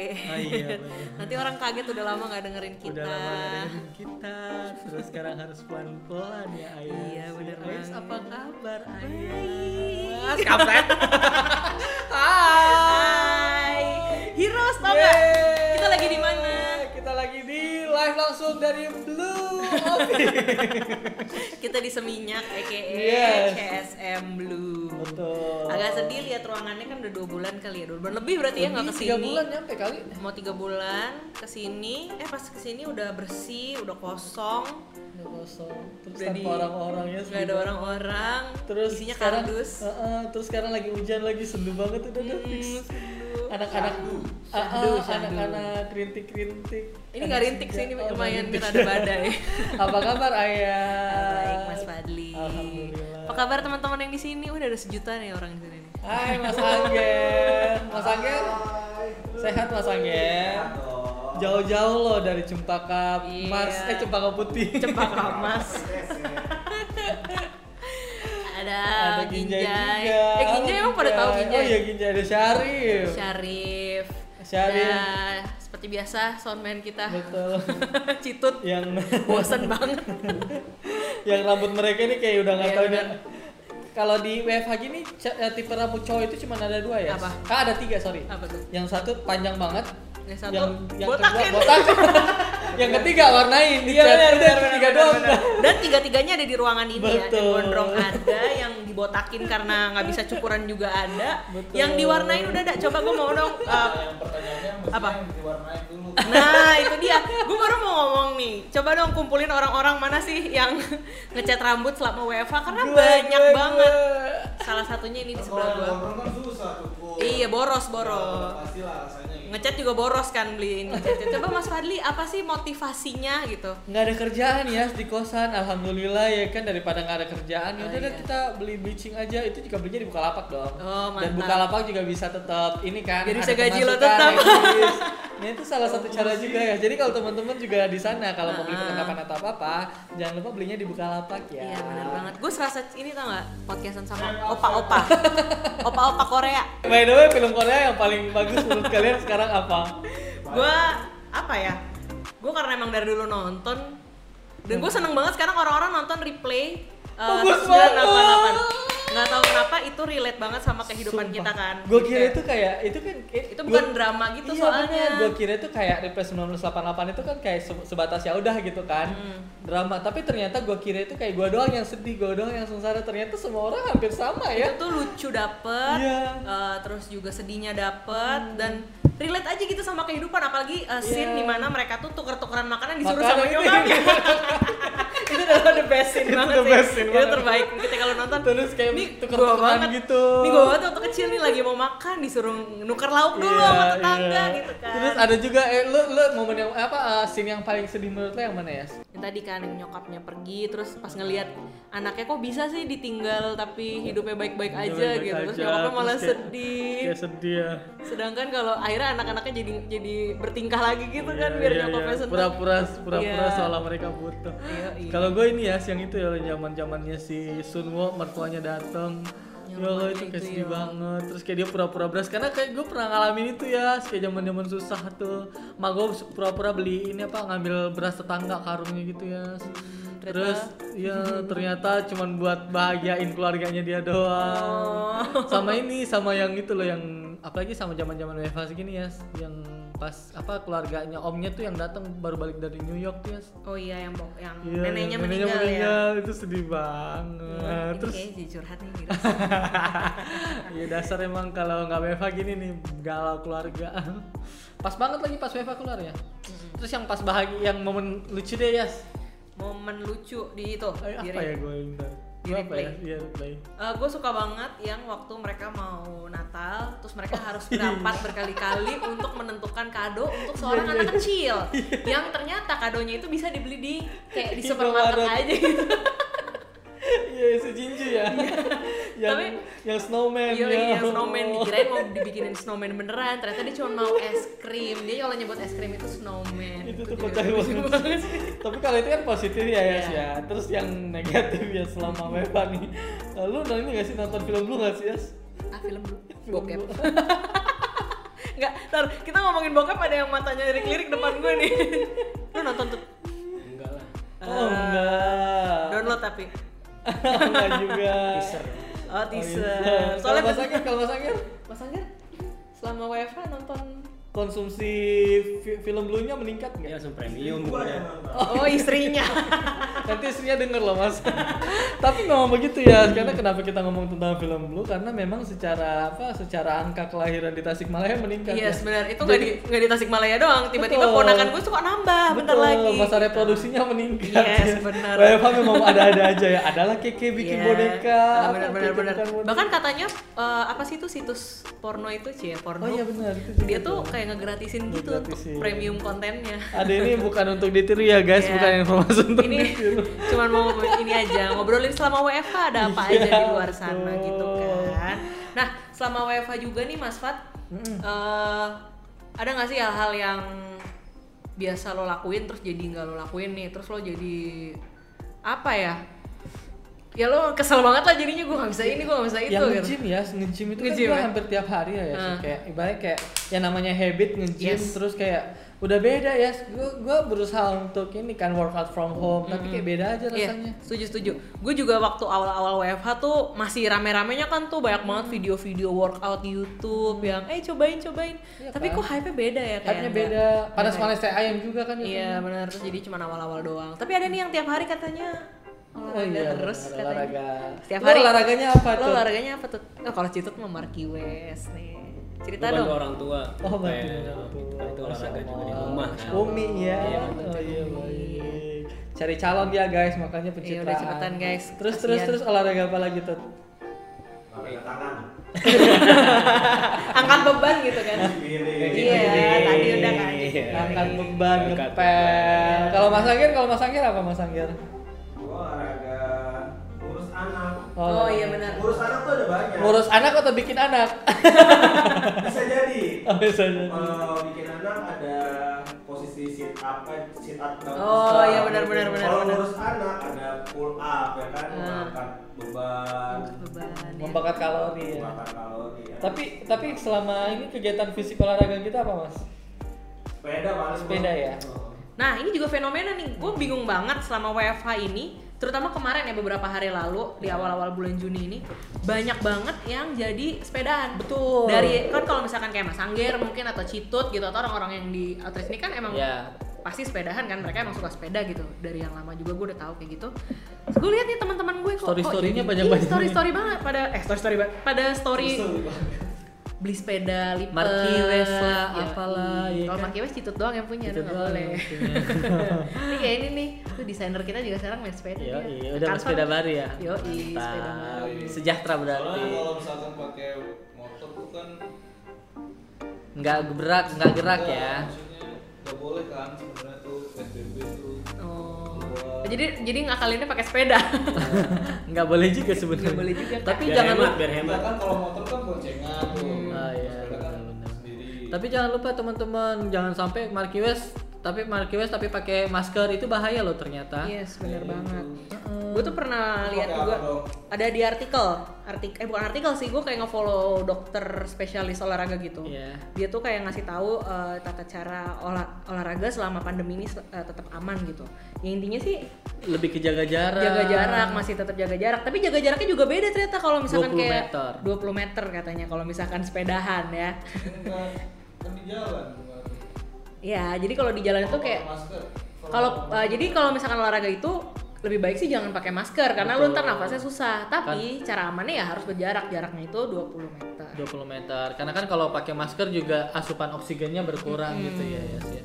kaget. Oh iya, bener. Nanti orang kaget udah lama nggak dengerin kita. Udah lama gak dengerin kita, terus sekarang harus pelan-pelan ya Ayas. Iya, Ayas banget. apa kabar Baik. Ayas? Kampret. Hai. Heroes tau nggak? Live langsung dari Blue Office. Kita di Seminyak, aka Yes. CSM Blue. Betul. Agak sedih lihat ruangannya kan udah dua bulan kali ya, dua bulan lebih berarti ya nggak Lebih ke sini. Tiga bulan nyampe kali. Mau tiga bulan ke sini, eh pas ke sini udah bersih, udah kosong, Udah kosong. Terus Udah tanpa di- orang-orangnya nggak ada orang-orang, Terus isinya sekarang, kardus. Heeh, terus sekarang lagi hujan lagi sendu banget udah udah fix. Anak-anak, anak-anak rintik-rintik. Ini nggak rintik sih, ini Oh, lumayan kita ada badai. Apa kabar ayah? Baik Mas Fadli. Alhamdulillah. Apa kabar teman-teman yang di sini? Udah ada sejuta nih orang di sini. Hai Mas Angger, Mas Angger, sehat Mas Angger? Jauh-jauh loh dari Cempaka Iya. Mas, eh Cempaka Putih. Cempaka Mas. ada, Ada Ginjai juga. Eh Ginjai emang pada tahu Ginjai? Oh iya Ginjai ada Syarif. Syarif. Syarif. Ada, seperti biasa soundman kita. Betul. Citut. yang Bosen banget. yang rambut mereka ini kayak udah nggak Iya, tahu nih. Kalau di WFH gini eh, tipe rambut cowok itu cuma ada dua ya? Apa? Ah ada tiga sorry. Apa tuh? Yang satu panjang banget. Yang satu yang, yang botakin. kedua botak. yang ketiga warnain. Iya, benar, benar, tiga doang. Dan tiga-tiganya ada di ruangan ini ya. Yang Betul. gondrong ada, yang dibotakin karena nggak bisa cukuran juga ada. Betul. Yang diwarnain udah ada. Coba gue mau dong. uh, yang Apa? Nah itu dia, gue baru mau ngomong nih Coba dong kumpulin orang-orang mana sih yang ngecat rambut selama WFH Karena Gue, banyak gue, banget gue. Salah satunya ini di sebelah gue kan susah tuh Pur. Iya boros boros pasti lah rasanya. Ngecat juga boros kan beli ini cat. Coba Mas Fadli apa sih motivasinya gitu nggak ada kerjaan ya di kosan alhamdulillah ya kan daripada nggak ada kerjaan ya Oh, udah deh iya. kita beli bleaching aja itu juga belinya di bukalapak dong Oh, dan mantap. bukalapak juga bisa tetap ini kan ada bisa gaji lo tetap. eksis. nah itu salah satu cara juga ya jadi kalau teman-teman juga di sana kalau mau beli Ah. perlengkapan atau apa apa jangan lupa belinya di bukalapak ya Iya bener banget Gue serasa ini tau gak podcastan sama opa-opa Opa-opa Korea by the way film Korea yang paling bagus menurut kalian sekarang apa? Gue apa ya? Gue karena emang dari dulu nonton dan gue seneng banget sekarang orang-orang nonton replay uh, Bagus 988 nggak tahu kenapa itu relate banget sama kehidupan kita kan. Gue kira itu kayak itu kan itu bukan drama gitu soalnya. gue kira itu kayak Replay 1988 itu kan kayak se- sebatas ya udah gitu kan. Hmm. drama tapi ternyata gue kira itu kayak gue doang yang sedih gue doang yang sengsara. Ternyata semua orang hampir sama ya. Itu tuh lucu dapet Iya. uh, terus juga sedihnya dapet dan relate aja gitu sama kehidupan apalagi uh, scene Iya. di mana mereka tuh tuker-tukeran makanan disuruh Makanan sama nyokapnya itu adalah the best scene banget the best scene itu terbaik. Kita kalau nonton terus kayak Ini tuker-tukeran gitu. Ini gue banget waktu kecil nih lagi mau makan disuruh nuker lauk dulu Iya, sama tetangga iya. gitu kan. terus ada juga eh lu lu momen yang apa uh, scene yang paling sedih menurut lo yang mana ya tadi kan yang nyokapnya pergi terus pas ngelihat anaknya kok bisa sih ditinggal tapi hidupnya baik-baik aja Baik-baik gitu. Terus aja, nyokapnya malah terus kayak- sedih. kayak sedih ya Sedangkan kalau akhirnya anak-anaknya jadi jadi bertingkah lagi gitu kan Iya, biar iya, nyokapnya iya. seneng. pura-pura pura-pura Iya. seolah mereka butuh Iya, iya. kalau gue ini ya yang itu ya zaman zamannya si Sunwo mertuanya datang Ya Allah itu kayak sedih ya? banget. Terus kayak dia pura-pura beras. Karena kayak gue pernah ngalamin itu ya kayak zaman zaman susah tuh. Mak gue pura-pura beli ini apa ngambil beras tetangga karungnya gitu ya. Hmm, terus ya ternyata cuman buat bahagiain keluarganya dia doang. Oh. sama ini sama yang itu loh yang apalagi sama zaman zaman WFH segini ya yang pas apa keluarganya omnya tuh yang datang baru balik dari New York tuh ya Oh iya yang bok yang Iya, neneknya yang meninggal, ya. meninggal, itu sedih banget. Ini terus kayaknya jadi curhat nih. Gitu. ya dasar emang kalau nggak WFH gini nih galau keluarga. Pas banget lagi pas WFH keluar ya. Terus yang pas bahagia yang momen lucu deh ya Momen lucu di itu Eh, apa ya gue bentar di replay. ya iya replay gue suka banget yang waktu mereka mau Natal, terus mereka Oh, harus iya. berapat berkali-kali untuk menentukan kado untuk seorang Iya, iya, anak iya. kecil, yang ternyata kadonya itu bisa dibeli di kayak di supermarket aja gitu. iya si Jinju ya yang Tapi- yang snowman Iya, ya iya, snowman dikirain mau dibikinin snowman beneran, ternyata dia cuma mau es krim. Dia kalau nyebut es krim itu snowman. itu tuh kocak banget tapi kalau itu kan positif ya Yas Iya. ya terus yang negatif ya selama WFH nih Lalu lu ini gak sih nonton film lu gak sih Yas Ah film Bokep. Enggak, ntar kita ngomongin bokep ada yang matanya lirik-lirik depan gue nih. Lu nonton tuh? Enggak lah. Oh enggak. Download tapi. enggak juga. Teaser. Oh, teaser. Soalnya Soalnya Mas Angger, kalau Mas Angger Mas Angger selama WFH nonton konsumsi fi- film bluenya meningkat nggak? langsung premium pokoknya. yang nonton. Oh, istrinya. Nanti istrinya denger loh mas. Tapi memang begitu ya. Karena kenapa kita ngomong tentang film blue? Karena memang secara apa? Secara angka kelahiran di Tasikmalaya meningkat. Iya, ya. sebenarnya itu nggak di nggak di Tasikmalaya doang. Tiba-tiba ponakan gue suka nambah bentar Betul, lagi. Masa reproduksinya meningkat. Yes, ya. benar. WFH memang ada-ada aja ya. Adalah keke bikin Iya, boneka. apa, benar benar benar. Bahkan katanya eh, apa sih itu situs porno itu cie porno. Oh iya benar. Dia tuh tuh. Kayak ngegratisin gitu untuk premium kontennya. Ada ini bukan untuk ditiru ya guys, Iya. bukan informasi untuk ini ditiru. cuman mau ini aja ngobrolin selama WFH ada apa Iya, aja di luar sana betul. gitu kan. Nah selama WFH juga nih Mas Fat, Mm-mm. eh, ada nggak sih hal-hal yang biasa lo lakuin terus jadi nggak lo lakuin nih terus lo jadi apa ya? Ya lo kesel banget lah jadinya gue nggak bisa ini gue nggak bisa itu yang gitu. nge-gym ya, nge-gym itu kan gua ya? hampir tiap hari ya, ya. Ah. kayak ibaratnya kayak yang namanya habit nge-gym Yes. terus kayak udah beda ya. Gua gua berusaha untuk ini kan workout from home, tapi kayak beda aja Iya, rasanya. setuju setuju. Gue juga waktu awal-awal WFH tuh masih rame-ramenya kan tuh banyak banget video-video workout di YouTube yang eh cobain cobain. Iya Tapi kan? kok hype-nya beda ya kayak. Hype-nya beda, panas-panas kayak ayam juga kan ya. Iya benar terus jadi cuma awal-awal doang. Tapi ada nih yang tiap hari katanya olahraga Oh iya, terus ada katanya. olahraga. Setiap Lu hari. olahraganya apa Lo tuh? olahraganya apa tuh? Oh, kalau Citut mah Marky West nih. Cerita bantu dong. orang tua. Oh, bantu orang tua. Itu olahraga juga di rumah kan. Umi ya. Iya, oh iya baik. Cari calon ya guys, makanya pencitraan. Iya, udah cepetan, guys. Terus terus Kasihan. terus olahraga apa lagi tuh? Olahraga tangan. Angkat beban gitu kan. Iya, tadi udah kan. Iya. Angkat beban, ngepel. Kalau Mas Anggir, kalau Mas Anggir apa Mas Anggir? Gua olahraga anak. Oh iya benar. Ngurus anak tuh ada banyak. Ngurus anak atau bikin anak? Bisa jadi. Oh, bisa jadi. Kalau bikin anak ada posisi sit up, eh, sit up. dan Oh, iya, benar, benar, benar, Kalau ngurus anak ada pull up ya kan, Ah. mengangkat beban, beban. ya. Membakar kalori ya. membakar kalori. ya. Tapi tapi selama ini kegiatan fisik olahraga kita apa Mas? sepeda paling. Sepeda ya? Oh. Nah ini juga fenomena nih, gue bingung banget selama WFH ini, terutama kemarin ya beberapa hari lalu di awal-awal bulan Juni ini banyak banget yang jadi sepedaan. Betul. Dari kan kalau misalkan kayak Mas Angger mungkin atau Citut gitu atau orang-orang yang di Outreach ini kan emang Ya. pasti sepedahan kan mereka emang suka sepeda gitu dari yang lama juga gue udah tahu kayak gitu. Terus gue lihat nih teman-teman gue kok Story-storynya kok jadi- banyak-banyak. Iya, story-story banget pada eh story-story banget pada story beli sepeda lipat Marquee West lah, Ya, apalah, iya. ya kalau kan? Marquee West Citut doang yang punya Itu doang boleh ini kayak ini nih tuh desainer kita juga sekarang main sepeda Iya, dia. iya, udah kantor. sepeda baru ya. Yo, sepeda Mantap. baru. Sejahtera berarti. Soalnya kalau misalkan pakai motor tuh kan Nggak gerak, nggak gerak ya. Maksudnya nggak boleh kan sebenarnya tuh PSBB tuh. Oh. Jadi jadi ngakalinnya pakai sepeda. Nggak boleh juga sebenarnya. Nggak boleh juga. Tapi Biar jangan hemat, lupa. biar hemat. kan kalau motor kan boncengan tuh. Hmm. Ah, iya, kan. Tapi jangan lupa teman-teman, jangan sampai Marquee West tapi Marquee West tapi pakai masker itu bahaya loh ternyata. yes, benar Iya, banget. Heeh. Gue tuh pernah lihat juga ada di artikel, artik eh bukan artikel sih, gue kayak ngefollow dokter spesialis olahraga gitu. Iya. Dia tuh kayak ngasih tahu eh, tata cara olah, olahraga selama pandemi ini eh, tetap aman gitu. Ya intinya sih Lebih ke jaga jarak. jaga jarak masih tetap jaga jarak tapi jaga jaraknya juga beda ternyata kalau misalkan 20 kayak meter. 20 meter katanya kalau misalkan sepedahan ya Enggak, kan di jalan. Ya jadi kalau di jalan itu kayak kalau uh, jadi kalau misalkan olahraga itu lebih baik sih jangan pakai masker karena lu Betul. ntar nafasnya susah tapi cara amannya ya harus berjarak jaraknya itu 20 meter 20 meter. Karena kan kalau pakai masker juga asupan oksigennya berkurang gitu ya, ya. ya.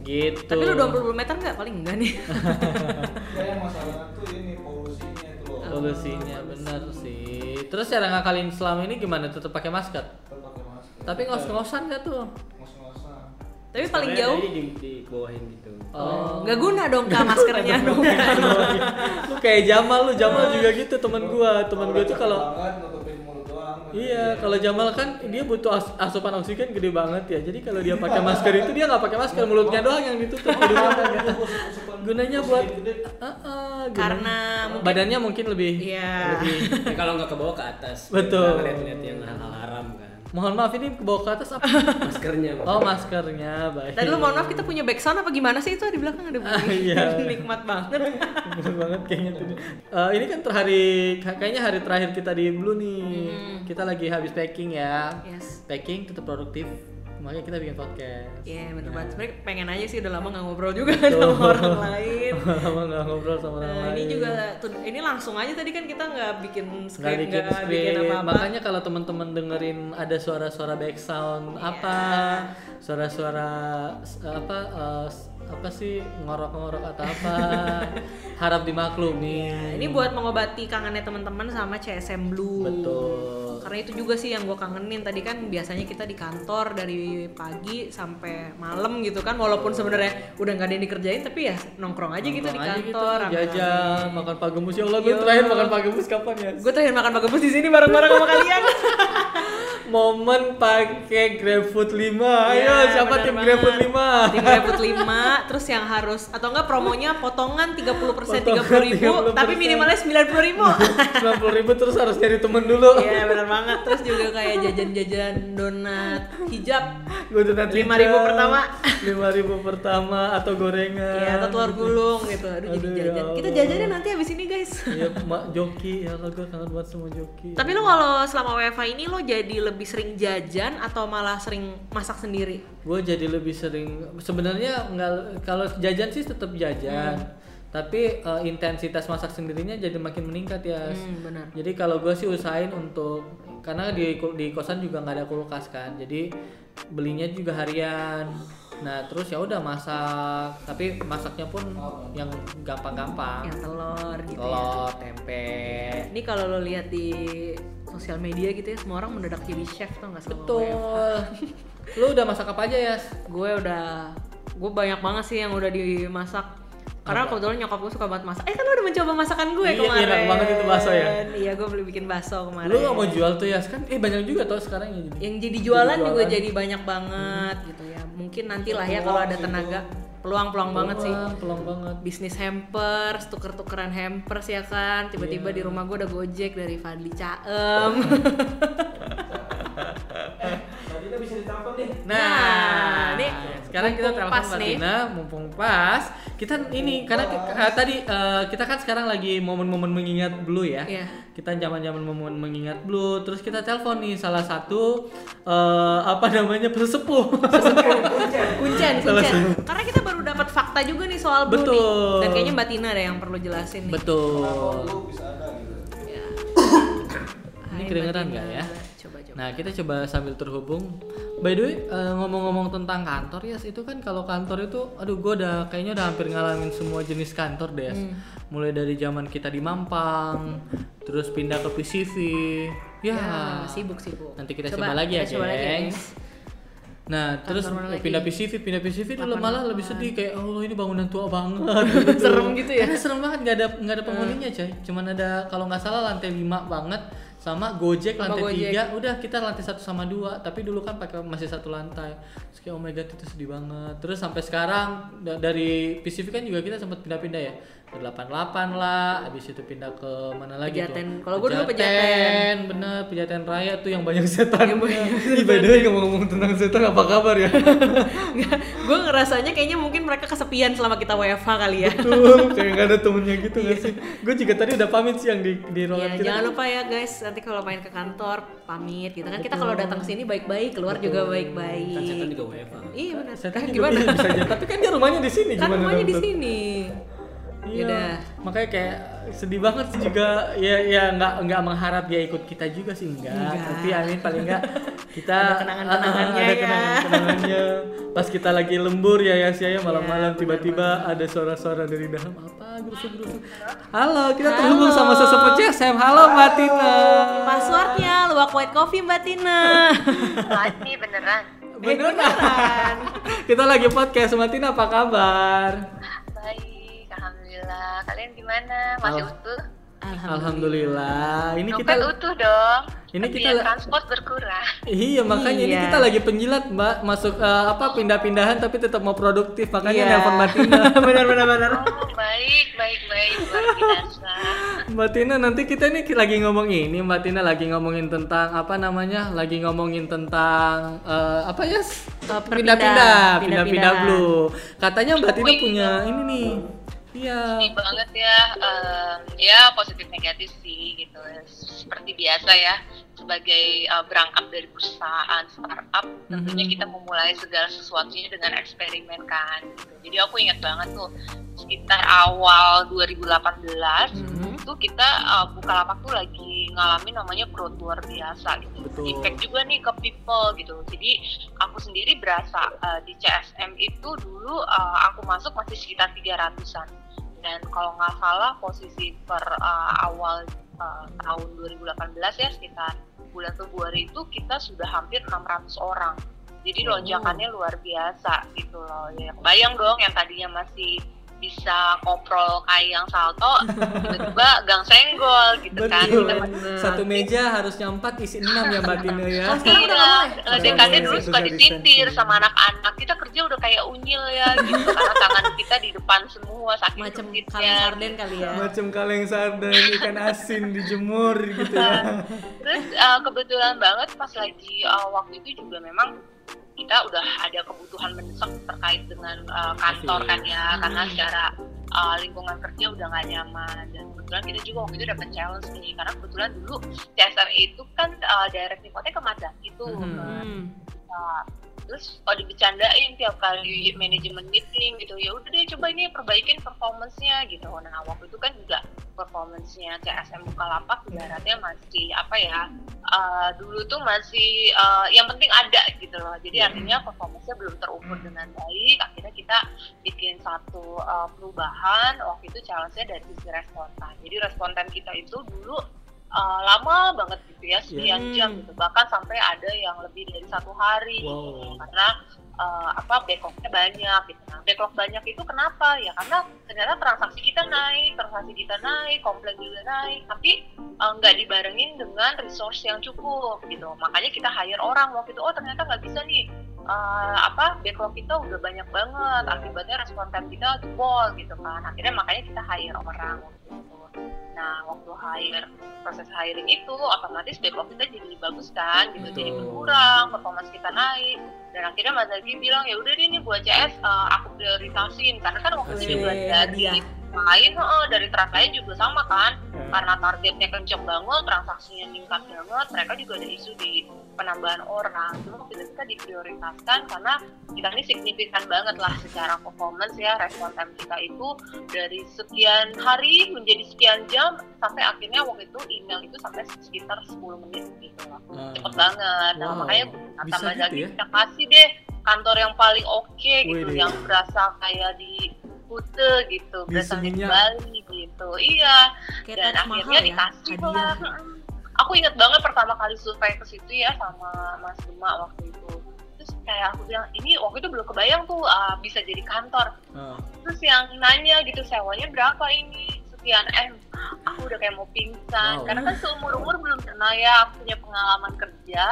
Gitu. tapi lu 20 meter nggak paling enggak nih Enggak yang masalahnya tuh ini polusinya itu loh. Polusinya bener sih. Terus cara ngakalin selama ini gimana? Tetap pakai masker? Tetap pakai masker. Tapi ngos-ngosan gak tuh? Tapi paling Sebenarnya jauh di, di bawahin gitu. oh nggak guna dong kak maskernya dong lu kayak Jamal lu, Jamal juga gitu temen gua. Temen gua tuh kalau. Iya, kalau Jamal kan dia butuh as- asupan oksigen gede banget ya. Jadi kalau dia pakai masker itu dia nggak pakai masker, mulutnya doang yang ditutup. enggak. Gunanya buat Ah, ah, gunanya- karena mungkin badannya mungkin lebih iya lebih Ya, kalau nggak ke bawah ke atas. Betul. lihat-lihat yang hal-hal haram kan. Mohon maaf ini ke bawah ke atas apa? Maskernya, Pak. Oh maskernya baik. Tadi lu mohon maaf kita punya back sound apa gimana sih itu di belakang ada bunyi. Ah, iya. Nikmat banget. Bener banget kayaknya tuh. Eh, ini kan terhari kayaknya hari terakhir kita di Blue nih. Hmm. Kita lagi habis packing ya. Yes. Packing tetap produktif. Makanya kita bikin podcast. Iya bener banget. Sebenernya pengen aja sih udah lama gak ngobrol juga sama orang lain. Lama nggak ngobrol sama orang Nah, lain. ini juga ini langsung aja tadi kan kita nggak bikin nggak script bikin nggak bikin script. apa-apa. Makanya kalau teman-teman dengerin ada suara-suara back sound Iya. apa, suara-suara apa s- apa sih ngorok-ngorok atau apa, harap dimaklumi. Nah, ini buat mengobati kangennya teman-teman sama CSM Blue. Betul. Karena itu juga sih yang gue kangenin tadi kan biasanya kita di kantor dari pagi sampai malam gitu kan walaupun sebenarnya udah nggak ada yang dikerjain tapi ya nongkrong aja gitu di Nongkrong aja gitu, kantor rame-rame. jajan, makan pagemus ya Allah, gue Yo. terakhir makan pagemus kapan ya? Gue terakhir makan pagemus di sini bareng-bareng sama kalian. Momen pakai GrabFood 5. Ayo, Iya, siapa tim banget. GrabFood 5? Tim GrabFood 5 terus yang harus atau enggak promonya potongan 30% Potongan 30 ribu 30%. tapi minimalnya 90 ribu 90 ribu terus harus nyari temen dulu. Iya benar banget terus juga kayak jajan-jajan donat hijab. Udah nanti 5.000 pertama. 5000 pertama atau gorengan. Iya atau telur gulung gitu. Aduh, Aduh, jadi ya jajan. Kita Allah. jajannya nanti habis ini guys. Iya, mak joki. Ya Allah gue kangen banget sama joki. tapi lo kalau selama WFA ini lo jadi lebih sering jajan atau malah sering masak sendiri? Gue jadi lebih sering sebenarnya nggak kalau jajan sih tetap jajan. Hmm. tapi eh, intensitas masak sendirinya jadi makin meningkat ya hmm benar. Jadi kalau gue sih usahain untuk karena di di kosan juga nggak ada kulkas kan jadi belinya juga harian. Nah terus ya udah masak tapi masaknya pun yang gampang-gampang. Yang telur gitu ya. Telur tempe. Ini kalau lo lihat di sosial media gitu ya semua orang mendadak jadi chef tuh nggak betul. Lu udah masak apa aja ya gue udah gue banyak banget sih yang udah dimasak karena Apa? kebetulan nyokap gue suka banget masak. Eh kan lo udah mencoba masakan gue Iya, kemarin. enak banget itu bakso ya? iya gue beli bikin bakso kemarin. Lu nggak mau jual tuh ya? Kan eh banyak juga tuh sekarang ya jadi yang jadi jualan Jadi juga jualan. jadi banyak banget gitu ya. Mungkin nantilah ya kalau ada tenaga. peluang-peluang banget sih. Peluang, peluang banget. Bisnis hampers, tuker-tukeran hampers ya kan. Tiba-tiba Iya. di rumah gue ada gojek dari Fadli Caem. Tadi kita bisa ditelepon nih. Nah, Sekarang kita mumpung telepon pas Mbak nih. Tina, mumpung pas. Kita ini karena ki- eh, tadi eh, kita kan sekarang lagi momen-momen mengingat Blue ya. Iya. Kita zaman-zaman momen mengingat Blue, terus kita telepon nih salah satu eh, apa namanya pesepuh. kuncen kuncen karena kita baru dapat fakta juga nih soal Blue Betul. nih. dan kayaknya Mbak Tina ada yang perlu jelasin nih Betul. Lu bisa ada gitu. Ya. Ini kedengeran nggak ya? Coba coba Nah, kita coba sambil terhubung. By the way, eh, ngomong-ngomong tentang kantor ya, itu kan kalau kantor itu, aduh, gue udah kayaknya udah hampir ngalamin semua jenis kantor deh. Hmm. Mulai dari zaman kita di Mampang, terus pindah ke PCV. Ya, Ya, sibuk sibuk Nanti kita coba lagi ya, coba lagi ya, gengs. guys. Nah, terus mana lagi? pindah PCV, pindah PCV Kapan- malah lebih sedih kayak oh ini bangunan tua banget. Serem gitu ya? Karena serem banget nggak ada nggak ada penghuninya coy. Cuman ada kalau nggak salah lantai 5 banget sama Gojek Sama lantai Gojek. tiga udah kita lantai satu sama dua. Tapi dulu kan pakai masih satu lantai. Terus kayak oh my god itu sedih banget. Terus sampai sekarang da- dari PCV kan juga kita sempat pindah-pindah ya ke 88 lah habis itu pindah ke mana lagi Pejaten. tuh Kalau gua dulu Pejaten. bener Pejaten Raya tuh yang banyak setan Ih, by the way ngomong-ngomong tentang setan apa kabar ya gue ngerasanya kayaknya mungkin mereka kesepian selama kita WFH kali ya Betul, kayak gak ada temennya gitu gak sih? Gue juga tadi udah pamit sih yang di di Iya, ruangan kita. jangan lupa ya guys, nanti kalau main ke kantor pamit gitu kan. Kita kalau datang sini baik-baik, keluar juga Kan setan baik-baik. juga WFH. Iya benar. Setan juga gimana? iya, bisa aja. Tapi kan dia rumahnya di sini kan gimana rumahnya di sini. Iya. Yaudah. Makanya kayak sedih banget sih juga ya ya nggak nggak mengharap dia ikut kita juga sih enggak. Enggak. Tapi amin paling enggak kita Ada kenangan-kenangannya ada ya. kenangan-kenangannya. Pas kita lagi lembur ya ya sih ya malam-malam Iya, tiba-tiba ada suara-suara dari dalam apa gerusuk-gerusuk. Halo, kita Halo. terhubung sama sesepuh CSM. Halo Mbak Tina. Passwordnya luwak white coffee Mbak Tina. Mati beneran. Beneran. kita lagi podcast Mbak Tina apa kabar? Baik, alhamdulillah. Kalian gimana? Masih Al- utuh? Alhamdulillah. Ini Dompet kita utuh dong. Ini Tapi kita- transport berkurang. Iya makanya ini Iya. kita lagi penjilat mbak masuk eh, apa pindah-pindahan tapi tetap mau produktif makanya Iya. nelpon mbak Tina. benar benar benar. Oh, baik, baik, baik. Luar biasa. Mbak Tina nanti kita ini lagi ngomong ini Mbak Tina lagi ngomongin tentang apa namanya lagi ngomongin tentang eh, apa ya pindah-pindah pindah-pindah. pindah-pindah blue katanya Mbak Tina punya ini nih iya Sedih banget ya, em, ya positif negatif sih gitu. Seperti biasa ya, sebagai uh, berangkat dari perusahaan startup, tentunya Mhm. kita memulai segala sesuatunya dengan eksperimen kan. Gitu. Jadi aku ingat banget tuh sekitar awal 2018 Mhm. itu kita uh, Bukalapak tuh lagi ngalamin namanya growth luar biasa gitu. Betul. Impact juga nih ke people gitu. Jadi aku sendiri berasa uh, di CSM itu dulu uh, aku masuk masih sekitar 300-an. Dan kalau nggak salah posisi per uh, awal uh, tahun 2018 ya sekitar bulan Februari itu kita sudah hampir 600 orang. Jadi lonjakannya luar biasa gitu loh. Ya, bayang dong yang tadinya masih bisa koprol kayak yang salto, tiba-tiba gang senggol gitu kan. betul Kita masih satu meja harusnya empat isi enam ya Mbak Tina ya Oh, Iya, eh, Udah dulu suka disintir sama anak-anak. Kita kerja udah kayak unyil ya gitu karena tangan kita di depan semua saking macam kaleng sarden kali ya macam kaleng sarden ikan asin dijemur gitu ya Terus eh, kebetulan banget pas lagi eh, waktu itu juga memang kita udah ada kebutuhan mendesak terkait dengan eh, kantor kan ya karena secara eh, lingkungan kerja udah nggak nyaman dan kebetulan kita juga waktu itu dapat challenge nih karena kebetulan dulu CSR itu kan uh, direct report-nya ke Mazda itu Mhm. ke Hmm. Terus kalau dibecandain tiap kali manajemen meeting gitu ya udah deh coba ini perbaikin performance-nya gitu. Nah waktu itu kan juga performance-nya CSM Bukalapak ibaratnya masih apa ya uh, dulu tuh masih uh, yang penting ada gitu loh. Jadi artinya performance-nya belum terukur dengan baik akhirnya kita bikin satu uh, perubahan. Waktu itu challenge-nya dari sisi respontan. Jadi respontan kita itu dulu uh, lama banget gitu ya sekian Hmm. jam gitu. Bahkan sampai ada yang lebih dari satu hari Wow. karena uh, apa backlognya banyak gitu. Nah backlog banyak itu kenapa? Ya karena ternyata transaksi kita naik transaksi kita naik komplain juga naik. Tapi uh, nggak dibarengin dengan resource yang cukup gitu. Makanya kita hire orang waktu itu oh ternyata nggak bisa nih. Uh, apa backlog kita udah banyak banget. Akibatnya respon time kita jebol gitu kan. Akhirnya makanya kita hire orang nah waktu hire proses hiring itu otomatis backlog kita jadi bagus kan gitu jadi Betul. berkurang performance kita naik dan akhirnya Mas Zaki bilang ya udah deh ini buat CS uh, aku prioritasin karena kan waktu itu Asik. Wih, dari hadiah. Lain oh, dari trust lain juga sama kan Ya. karena targetnya kenceng banget transaksinya meningkat banget mereka juga ada isu di penambahan orang cuma waktu itu kita diprioritaskan karena kita ini signifikan banget lah secara performance ya respon time kita itu dari sekian hari menjadi sekian jam sampai akhirnya waktu itu email itu sampai sekitar 10 menit gitu loh Ah. cepet banget nah Wow. makanya kata Mbak gitu ya? kita kasih deh kantor yang paling oke gitu Widih. yang berasa kayak di Kute gitu Di berasa di Seminyak. Bali gitu. Iya. Kayak dan mahal akhirnya ya dikasih hadiah lah. Aku inget banget pertama kali survei ke situ ya sama Mas Gema waktu itu. Terus kayak aku bilang ini waktu itu belum kebayang tuh ah, bisa jadi kantor. Ah. terus yang nanya gitu sewanya berapa ini? Sekian. M aku udah kayak mau pingsan. Wow. karena kan seumur umur belum pernah ya aku punya pengalaman kerja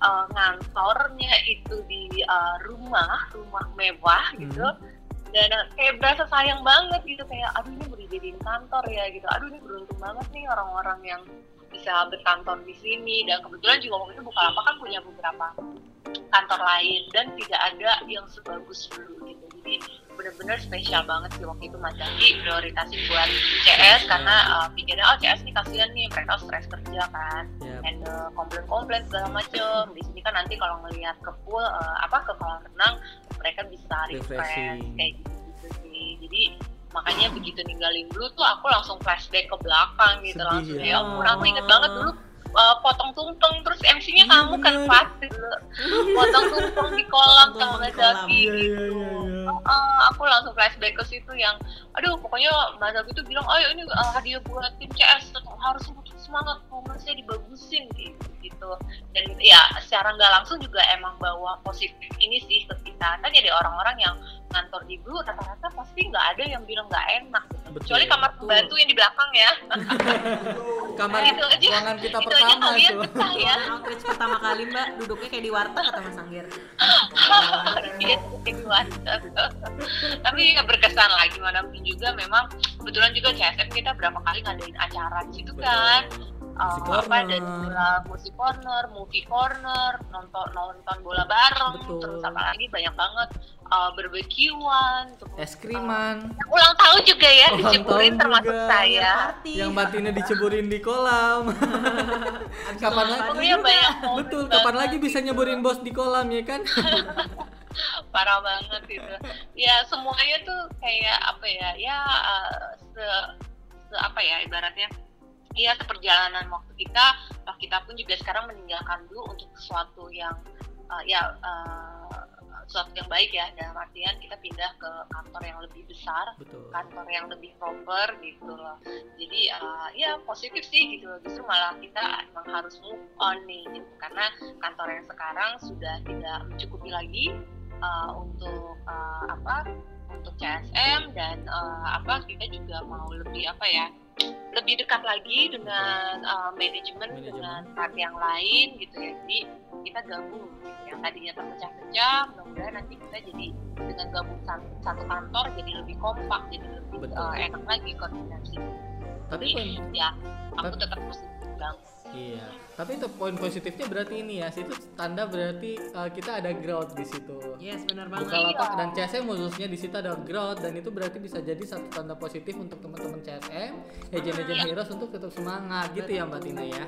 eh, ngantornya itu di eh, rumah rumah mewah gitu dan kayak berasa sayang banget gitu kayak aduh ini mau dijadiin kantor ya gitu. Aduh ini beruntung banget nih orang-orang yang bisa berkantor di sini. Dan kebetulan juga waktu itu Bukalapak kan punya beberapa kantor lain dan tidak ada yang sebagus dulu gitu. Jadi bener-bener spesial banget sih waktu itu Mas Zaki prioritasin buat CS karena uh, pikirnya oh CS nih kasihan nih mereka stres kerja kan Ya. and uh, komplain-komplain segala macem. Di sini kan nanti kalau ngelihat ke pool uh, apa ke kolam renang mereka bisa refresh kayak gitu, gitu sih jadi makanya begitu ninggalin dulu tuh aku langsung flashback ke belakang gitu Sedih langsung ya. ya ampun aku inget banget dulu uh, potong tumpeng terus MC-nya Iya, kamu kan pasti dulu potong tumpeng di kolam sama. Zaki Iya, iya, gitu iya, iya. Uh, aku langsung flashback ke situ yang aduh pokoknya Mas Zaki tuh bilang ayo ini uh, hadiah buat tim CS harus semangat performance-nya dibagusin gitu gitu. Dan ya secara nggak langsung juga emang bawa positif ini sih ke kita. Kan ada orang-orang yang ngantor di Blue rata-rata pasti nggak ada yang bilang nggak enak gitu. Betul. kecuali kamar pembantu yang di belakang ya. Kamar Itu aja- ruangan kita itu aja pertama kalian itu. betah ya. Outreach pertama kali mbak duduknya kayak di warteg kata Mas Anggir. Iya, tapi ya berkesan lah gimana pun juga. Memang kebetulan juga CSM kita berapa kali ngadain acara di situ kan Musik Uh, apa corner. dan bola musik corner, movie corner, nonton nonton bola bareng, Betul. terus apa lagi banyak banget uh, barbekyuan, terus es kriman uh, ulang tahun juga ya Ulang diceburin termasuk juga. saya. Party. yang batinnya diceburin di kolam kapan lagi banyak betul kapan banget. lagi bisa nyeburin bos di kolam ya kan parah banget gitu ya semuanya tuh kayak apa ya ya uh, se, se apa ya ibaratnya ya seperjalanan waktu kita toh kita pun juga sekarang meninggalkan dulu untuk sesuatu yang uh, ya uh, sesuatu yang baik ya. Dalam artian kita pindah ke kantor yang lebih besar betul. kantor yang lebih proper gitu loh. Jadi uh, ya positif sih gitu loh. Justru malah kita emang harus move on nih gitu. Karena kantor yang sekarang sudah tidak mencukupi lagi uh, untuk uh, apa untuk CSM dan uh, apa kita juga mau lebih apa ya lebih dekat lagi dengan uh, manajemen Manajemen. dengan part yang lain gitu ya jadi kita gabung gitu. yang tadinya terpecah-pecah mudah-mudahan nanti kita jadi dengan gabung satu, satu kantor jadi lebih kompak jadi lebih Betul. uh, enak lagi koordinasi tapi jadi ya aku tetap positif banget iya tapi itu poin positifnya berarti ini ya situ tanda berarti uh, kita ada growth di situ Yes benar banget. Bukalapak Iya. dan CSM khususnya di situ ada growth dan itu berarti bisa jadi satu tanda positif untuk teman-teman CSM, agent-agent Iya. heroes untuk tetap semangat gitu ya Mbak Tina ya.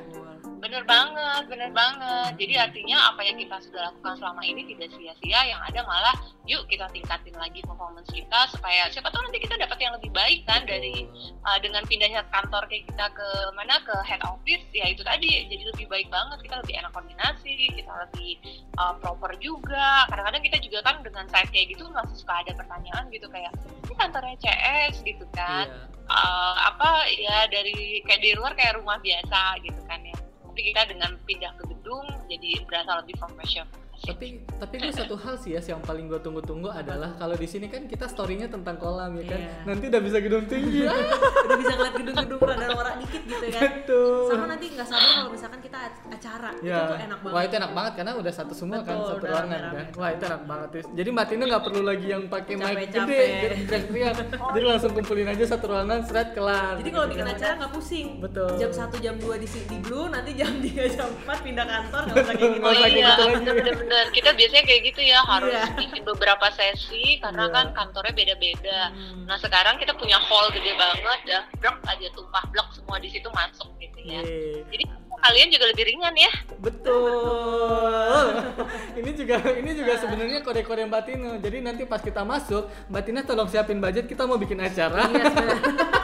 Bener banget, bener banget. Jadi artinya apa yang kita sudah lakukan selama ini tidak sia-sia, yang ada malah yuk kita tingkatin lagi performance kita supaya siapa tahu nanti kita dapat yang lebih baik kan dari uh, dengan pindahnya kantor kayak kita ke mana ke head office ya itu tadi jadi lebih baik banget kita lebih enak koordinasi kita lebih uh, proper juga. Kadang-kadang kita juga kan dengan site kayak gitu masih suka ada pertanyaan gitu kayak ini kantornya CS gitu kan. Iya. uh, apa ya dari kayak di luar kayak rumah biasa gitu kan ya. Tapi kita dengan pindah ke gedung jadi berasa lebih profesional Tapi tapi gue satu hal sih ya yang paling gue tunggu-tunggu adalah kalau di sini kan kita storynya tentang kolam ya kan. Iya. Nanti udah bisa gedung tinggi. Udah bisa ngeliat gedung-gedung rada norak dikit gitu kan. Betul. Sama nanti nggak sabar kalau misalkan kita ac- acara Ya. itu tuh enak banget. Wah itu enak banget karena udah satu semua kan Betul, satu udah ruangan kan. Wah itu enak banget. Jadi Mbak Tina nggak perlu lagi yang pakai mic gede, teriak-teriak. Jadi langsung kumpulin aja satu ruangan, seret kelar. Jadi kalau Gitu bikin kan. acara nggak pusing. Betul. Jam 1 jam 2 di di Blue, nanti jam 3 jam 4 pindah kantor nggak usah kayak gitu. Iya, gitu lagi. bener-bener. Kita biasanya kayak gitu ya, harus Iya. bikin beberapa sesi karena Iya. kan kantornya beda-beda. Hmm. Nah sekarang kita punya hall gede banget, ya blok aja tumpah blok semua di situ masuk gitu ya. Yeay. Jadi kalian juga lebih ringan ya. Betul. ini juga ini juga sebenarnya kode-kode Mbak Tina. Jadi nanti pas kita masuk, Mbak Tina tolong siapin budget kita mau bikin acara. Iya sebenarnya.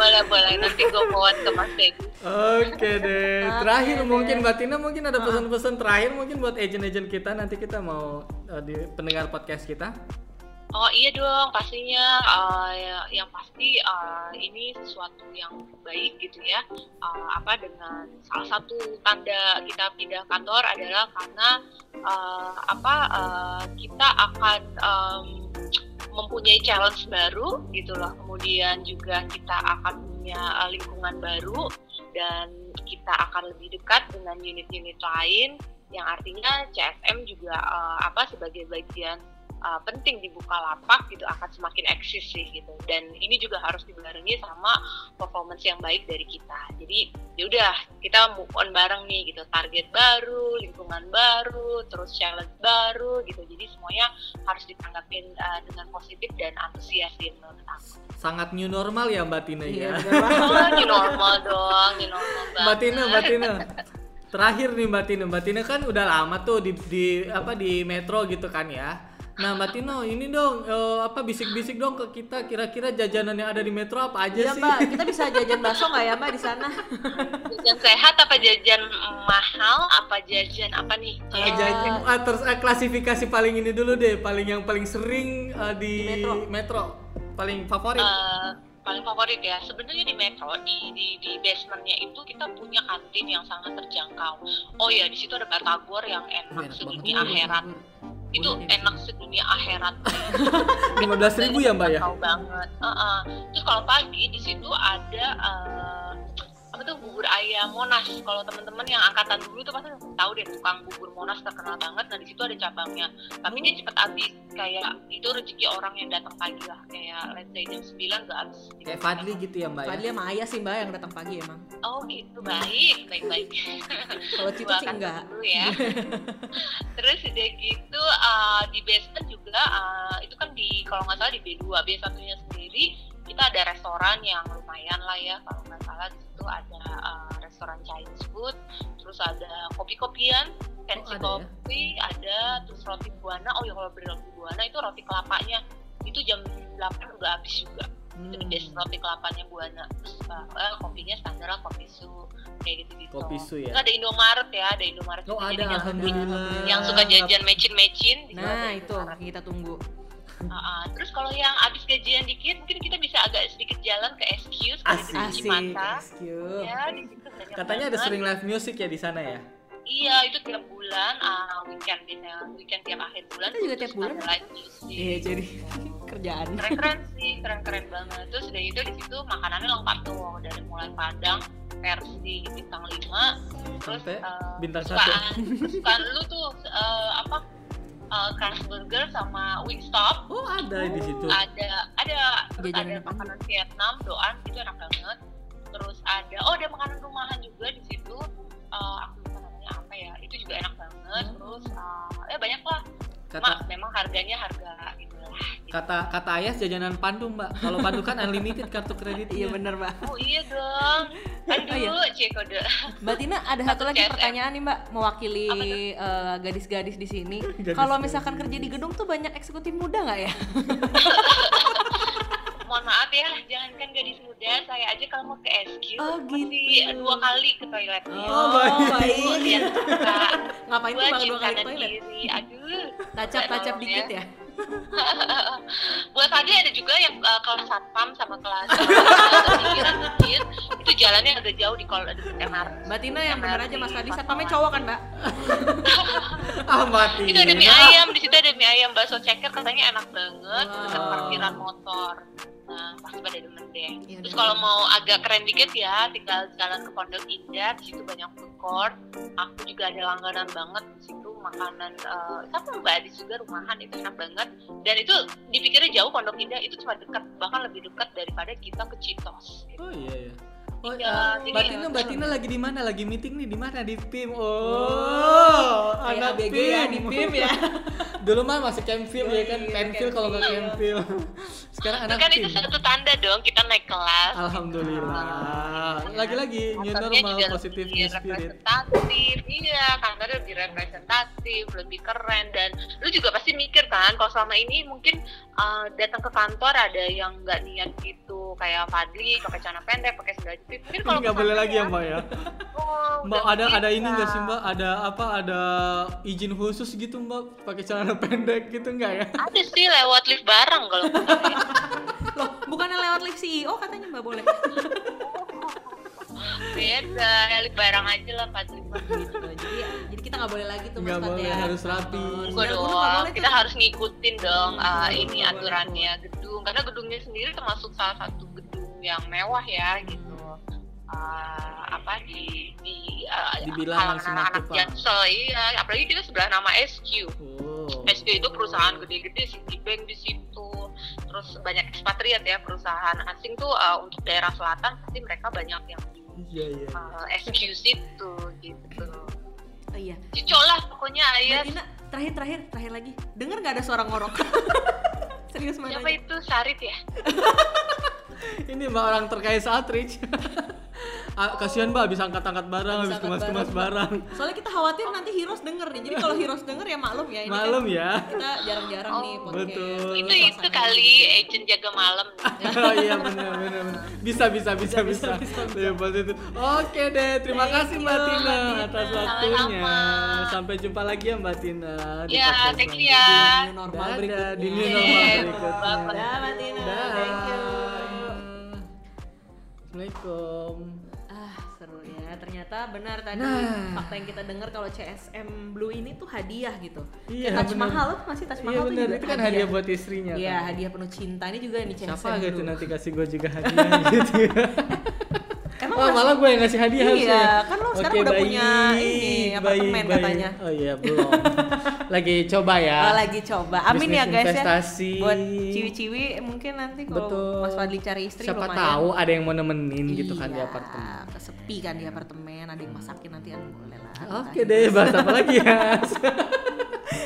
boleh boleh nanti gue bawa ke Mas Teddy. Oke deh. Terakhir deh. mungkin Mbak Tina mungkin ada pesan-pesan terakhir mungkin buat agent-agent kita nanti kita mau uh, di pendengar podcast kita. Oh iya dong, pastinya uh, ya- yang pasti uh, ini sesuatu yang baik gitu ya. Uh, apa dengan salah satu tanda kita pindah kantor adalah karena uh, apa uh, kita akan um, mempunyai challenge baru gitu loh. Kemudian juga kita akan punya uh, lingkungan baru dan kita akan lebih dekat dengan unit-unit lain yang artinya CSM juga uh, apa sebagai bagian uh, penting di Bukalapak gitu akan semakin eksis sih gitu. Dan ini juga harus dibarengi sama performance yang baik dari kita. Jadi yaudah kita move on bareng nih gitu. Target baru lingkungan baru terus challenge baru gitu. Jadi semuanya harus ditanggapin uh, dengan positif dan antusias sih menurut aku. Sangat new normal ya Mbak Tina Iya, ya. oh new normal dong new normal banget Mbak Tina, Mbak Tina. Terakhir nih Mbak Tina, Mbak Tina kan udah lama tuh di, di apa di metro gitu kan ya. Nah Mbak Tina ini dong eh, apa bisik-bisik dong ke kita kira-kira jajanan yang ada di metro apa aja Iya sih? mbak, kita bisa jajan bakso nggak ya mbak di sana? jajan sehat apa jajan mahal apa jajan apa nih Eh, jajan- ah, terus eh, klasifikasi paling ini dulu deh, paling yang paling sering eh, di, Di metro. metro. paling favorit. Eh, paling favorit ya sebenarnya di metro di di di basementnya itu kita punya kantin yang sangat terjangkau oh ya di situ ada batagor yang enak banget. akhirat itu enak sedunia akhirat. Lima belas ribu ya mbak ya? Tahu banget. Heeh. terus kalau pagi di situ ada bubur ayam Monas. Kalau teman-teman yang angkatan dulu tuh pasti tahu deh tukang bubur Monas terkenal banget. Nah di situ ada cabangnya. Tapi dia cepet habis. Kayak itu rezeki orang yang datang pagi lah. Kayak let's say jam 9 gak habis. Kayak Fadli gitu ya mbak ya? Fadli sama Ayah sih mbak yang datang pagi emang. Oh gitu. Baik baik baik kalau Cita sih enggak. dulu ya. Terus udah gitu uh, di basement juga uh, itu kan di kalau nggak salah di B2 B1 nya sendiri kita ada restoran yang lumayan lah ya kalau nggak salah di situ ada uh, restoran Chinese food terus ada kopi-kopian fancy ada ya? kopi ada terus roti buana. Oh ya kalau beli roti buana itu roti kelapanya. Itu jam 8 udah habis juga. Itu the best roti kelapanya buana. Terus uh, kopinya standar lah kopi su kayak gitu gitu kopi su ya? Terus ada Indomaret ya, ada Indomaret oh ada yang- alhamdulillah. Yang suka jajan mecin-mecin. di situ nah itu kita tunggu Ah, ah. Terus kalau yang abis gajian dikit, mungkin kita bisa agak sedikit jalan ke SQ Asik. di Cimata. excuse Ya, di situ katanya ada banget. sering live music ya di sana ya Iya, itu tiap bulan, ah, weekend biasanya, weekend tiap akhir bulan. Kita juga tiap bulan. ada live music. iya jadi kerjaan Keren-keren sih, keren-keren banget. Terus udah itu di situ makanannya lengkap tuh, dari mulai Padang, versi bintang 5, terus eh, bintang satu. kesukaan, kesukaan lu tuh eh, apa uh, Burger sama Wingstop. Oh ada di situ. Ada ada terus Jajanan ada apa? makanan Vietnam doan itu enak banget. Terus ada oh ada makanan rumahan juga di situ. Eh, aku lupa namanya apa ya itu juga enak banget. Terus eh, eh banyak lah kata mak memang harganya harga. Kata kata ayah jajanan Pandu mbak kalau Pandu kan unlimited kartu kreditnya iya bener mbak oh iya dong kan Oh, iya. dulu cek kode Mbak Tina ada satu lagi CSM. pertanyaan nih Mbak mewakili eh, gadis-gadis di sini. Kalau misalkan kerja di gedung tuh banyak eksekutif muda nggak ya? mohon maaf ya jangankan gadis muda saya aja kalau mau ke SQ Oh, mesti gitu. dua kali ke toiletnya Oh, baik. Itu dia suka. Ngapain tuh dua kali ke toilet? kiri aduh Tacap-tacap Tolong dikit ya? buat tadi ada juga yang uh, kelas satpam sama kelas. Pinggiran dikit itu jalannya agak jauh di kalau ada MRT Mbak Tina yang bener aja Mas Tadi satpamnya cowok kan Mbak? ah mati itu ada mie ayam di situ ada mie ayam bakso ceker katanya enak banget Wow. dekat parkiran motor. Nah pasti pada demen deh Iya, terus kalau mau agak keren dikit ya tinggal jalan ke Pondok Indah di situ banyak food court. Aku juga ada langganan banget di situ makanan eh, sama mbak Adis juga rumahan itu enak banget dan itu dipikirnya jauh Pondok Indah itu cuma dekat bahkan lebih dekat daripada kita ke Citos oh iya ya Oh, Iya, eh, jadi- Mbak Tina, Mbak Tina lagi di mana? Lagi meeting nih di mana? Di PIM. Oh, Kayak ABG ya di PIM ya. Dulu mah masih Campfil ya kan, Iya, Penfil kalau nggak Campfil. Sekarang anak kan itu satu tanda dong kita naik kelas Alhamdulillah. Lagi-lagi new normal, positif new spirit. representatif iya kantornya lebih representatif lebih keren dan lu juga pasti mikir kan kalau selama ini mungkin uh, datang ke kantor ada yang nggak niat gitu kayak Fadli pakai celana pendek pakai sandal jepit mungkin kalau Nggak boleh lagi ya Mbak ya. oh, Mbak ada ada ini nggak sih Mbak? Ada apa? Ada izin khusus gitu Mbak? Pakai celana pendek gitu nggak ya? ada sih lewat lift bareng kalau. Loh, bukannya lewat live CEO katanya Mbak boleh. beda ya, lift bareng aja lah Fadli mah. gitu. Jadi jadi kita nggak boleh lagi tuh Mas boleh, ya. harus rapi. Nggak doang boleh kita tuh. harus ngikutin dong Hmm, uh, ini boleh, aturannya gedung karena gedungnya sendiri termasuk salah satu gedung yang mewah ya gitu Uh, apa di di uh, Dibilang anak-anak jaksel iya apalagi kita sebelah nama SQ Oh. SQ itu perusahaan gede-gede Citibank di situ terus banyak ekspatriat ya perusahaan asing tuh uh, untuk daerah selatan pasti mereka banyak yang di Iya iya. uh, situ gitu Oh iya. Cicok lah pokoknya ayah Tina, terakhir terakhir terakhir lagi. Dengar nggak ada suara ngorok? Serius mana? siapa itu Sarit ya Ini Mbak orang terkait saat Rich. Ah, kasihan Mbak habis angkat-angkat barang, habis kemas-kemas barang. Soalnya kita khawatir nanti Heroes denger nih. Jadi kalau Heroes denger ya maklum ya ini Malam kan ya. kita jarang-jarang nih Oh, podcast. betul. itu itu kali agent jaga malam oh iya benar benar benar. Bisa bisa bisa bisa. Iya, positif. Oke deh, terima Thank kasih you, Mbak Tina Mbak Tina. atas waktunya. Sampai jumpa lagi ya Mbak Tina. di Ya, thank you ya. Di new normal Dadah, berikutnya. di new normal berikutnya. bye-bye. Dah, Mbak Tina. Thank you. Assalamualaikum. Ah, seru ya. ternyata benar tadi Nah. fakta yang kita dengar kalau CSM Blue ini tuh hadiah gitu. Iya, Kayak Taj benar. Mahal tuh masih Taj Iya Mahal tuh benar, juga itu kan hadiah buat istrinya. Iya, kan. hadiah penuh cinta ini juga nih CSM Siapa gitu Blue. nanti kasih gue juga hadiah gitu ya. Emang oh, masih- malah gue yang ngasih hadiah Iya, harusnya. kan lo sekarang udah punya ini, apartemen katanya. Oh iya, belum. Lagi coba ya. Oh, lagi coba. Amin Bisnis ya guys investasi. ya. Buat ciwi-ciwi mungkin nanti kalau. Mas Fadli cari istri Siapa lumayan. tahu ada yang mau nemenin gitu kan di Iya, apartemen. Kesepi kan di apartemen, ada yang masakin nanti kan boleh lah. Oke deh, bahas apa lagi ya?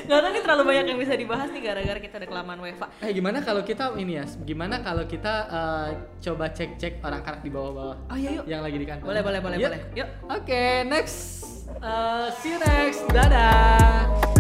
Gak tau nih terlalu banyak yang bisa dibahas nih gara-gara kita udah kelamaan WFA. eh gimana kalau kita ini ya? Gimana kalau kita eh, coba cek-cek orang karak di bawah-bawah? Oh iya yuk. Yang lagi di kantor. Boleh boleh boleh Yuk. boleh. Yuk. Oke, next. Eh, see you next. Dadah.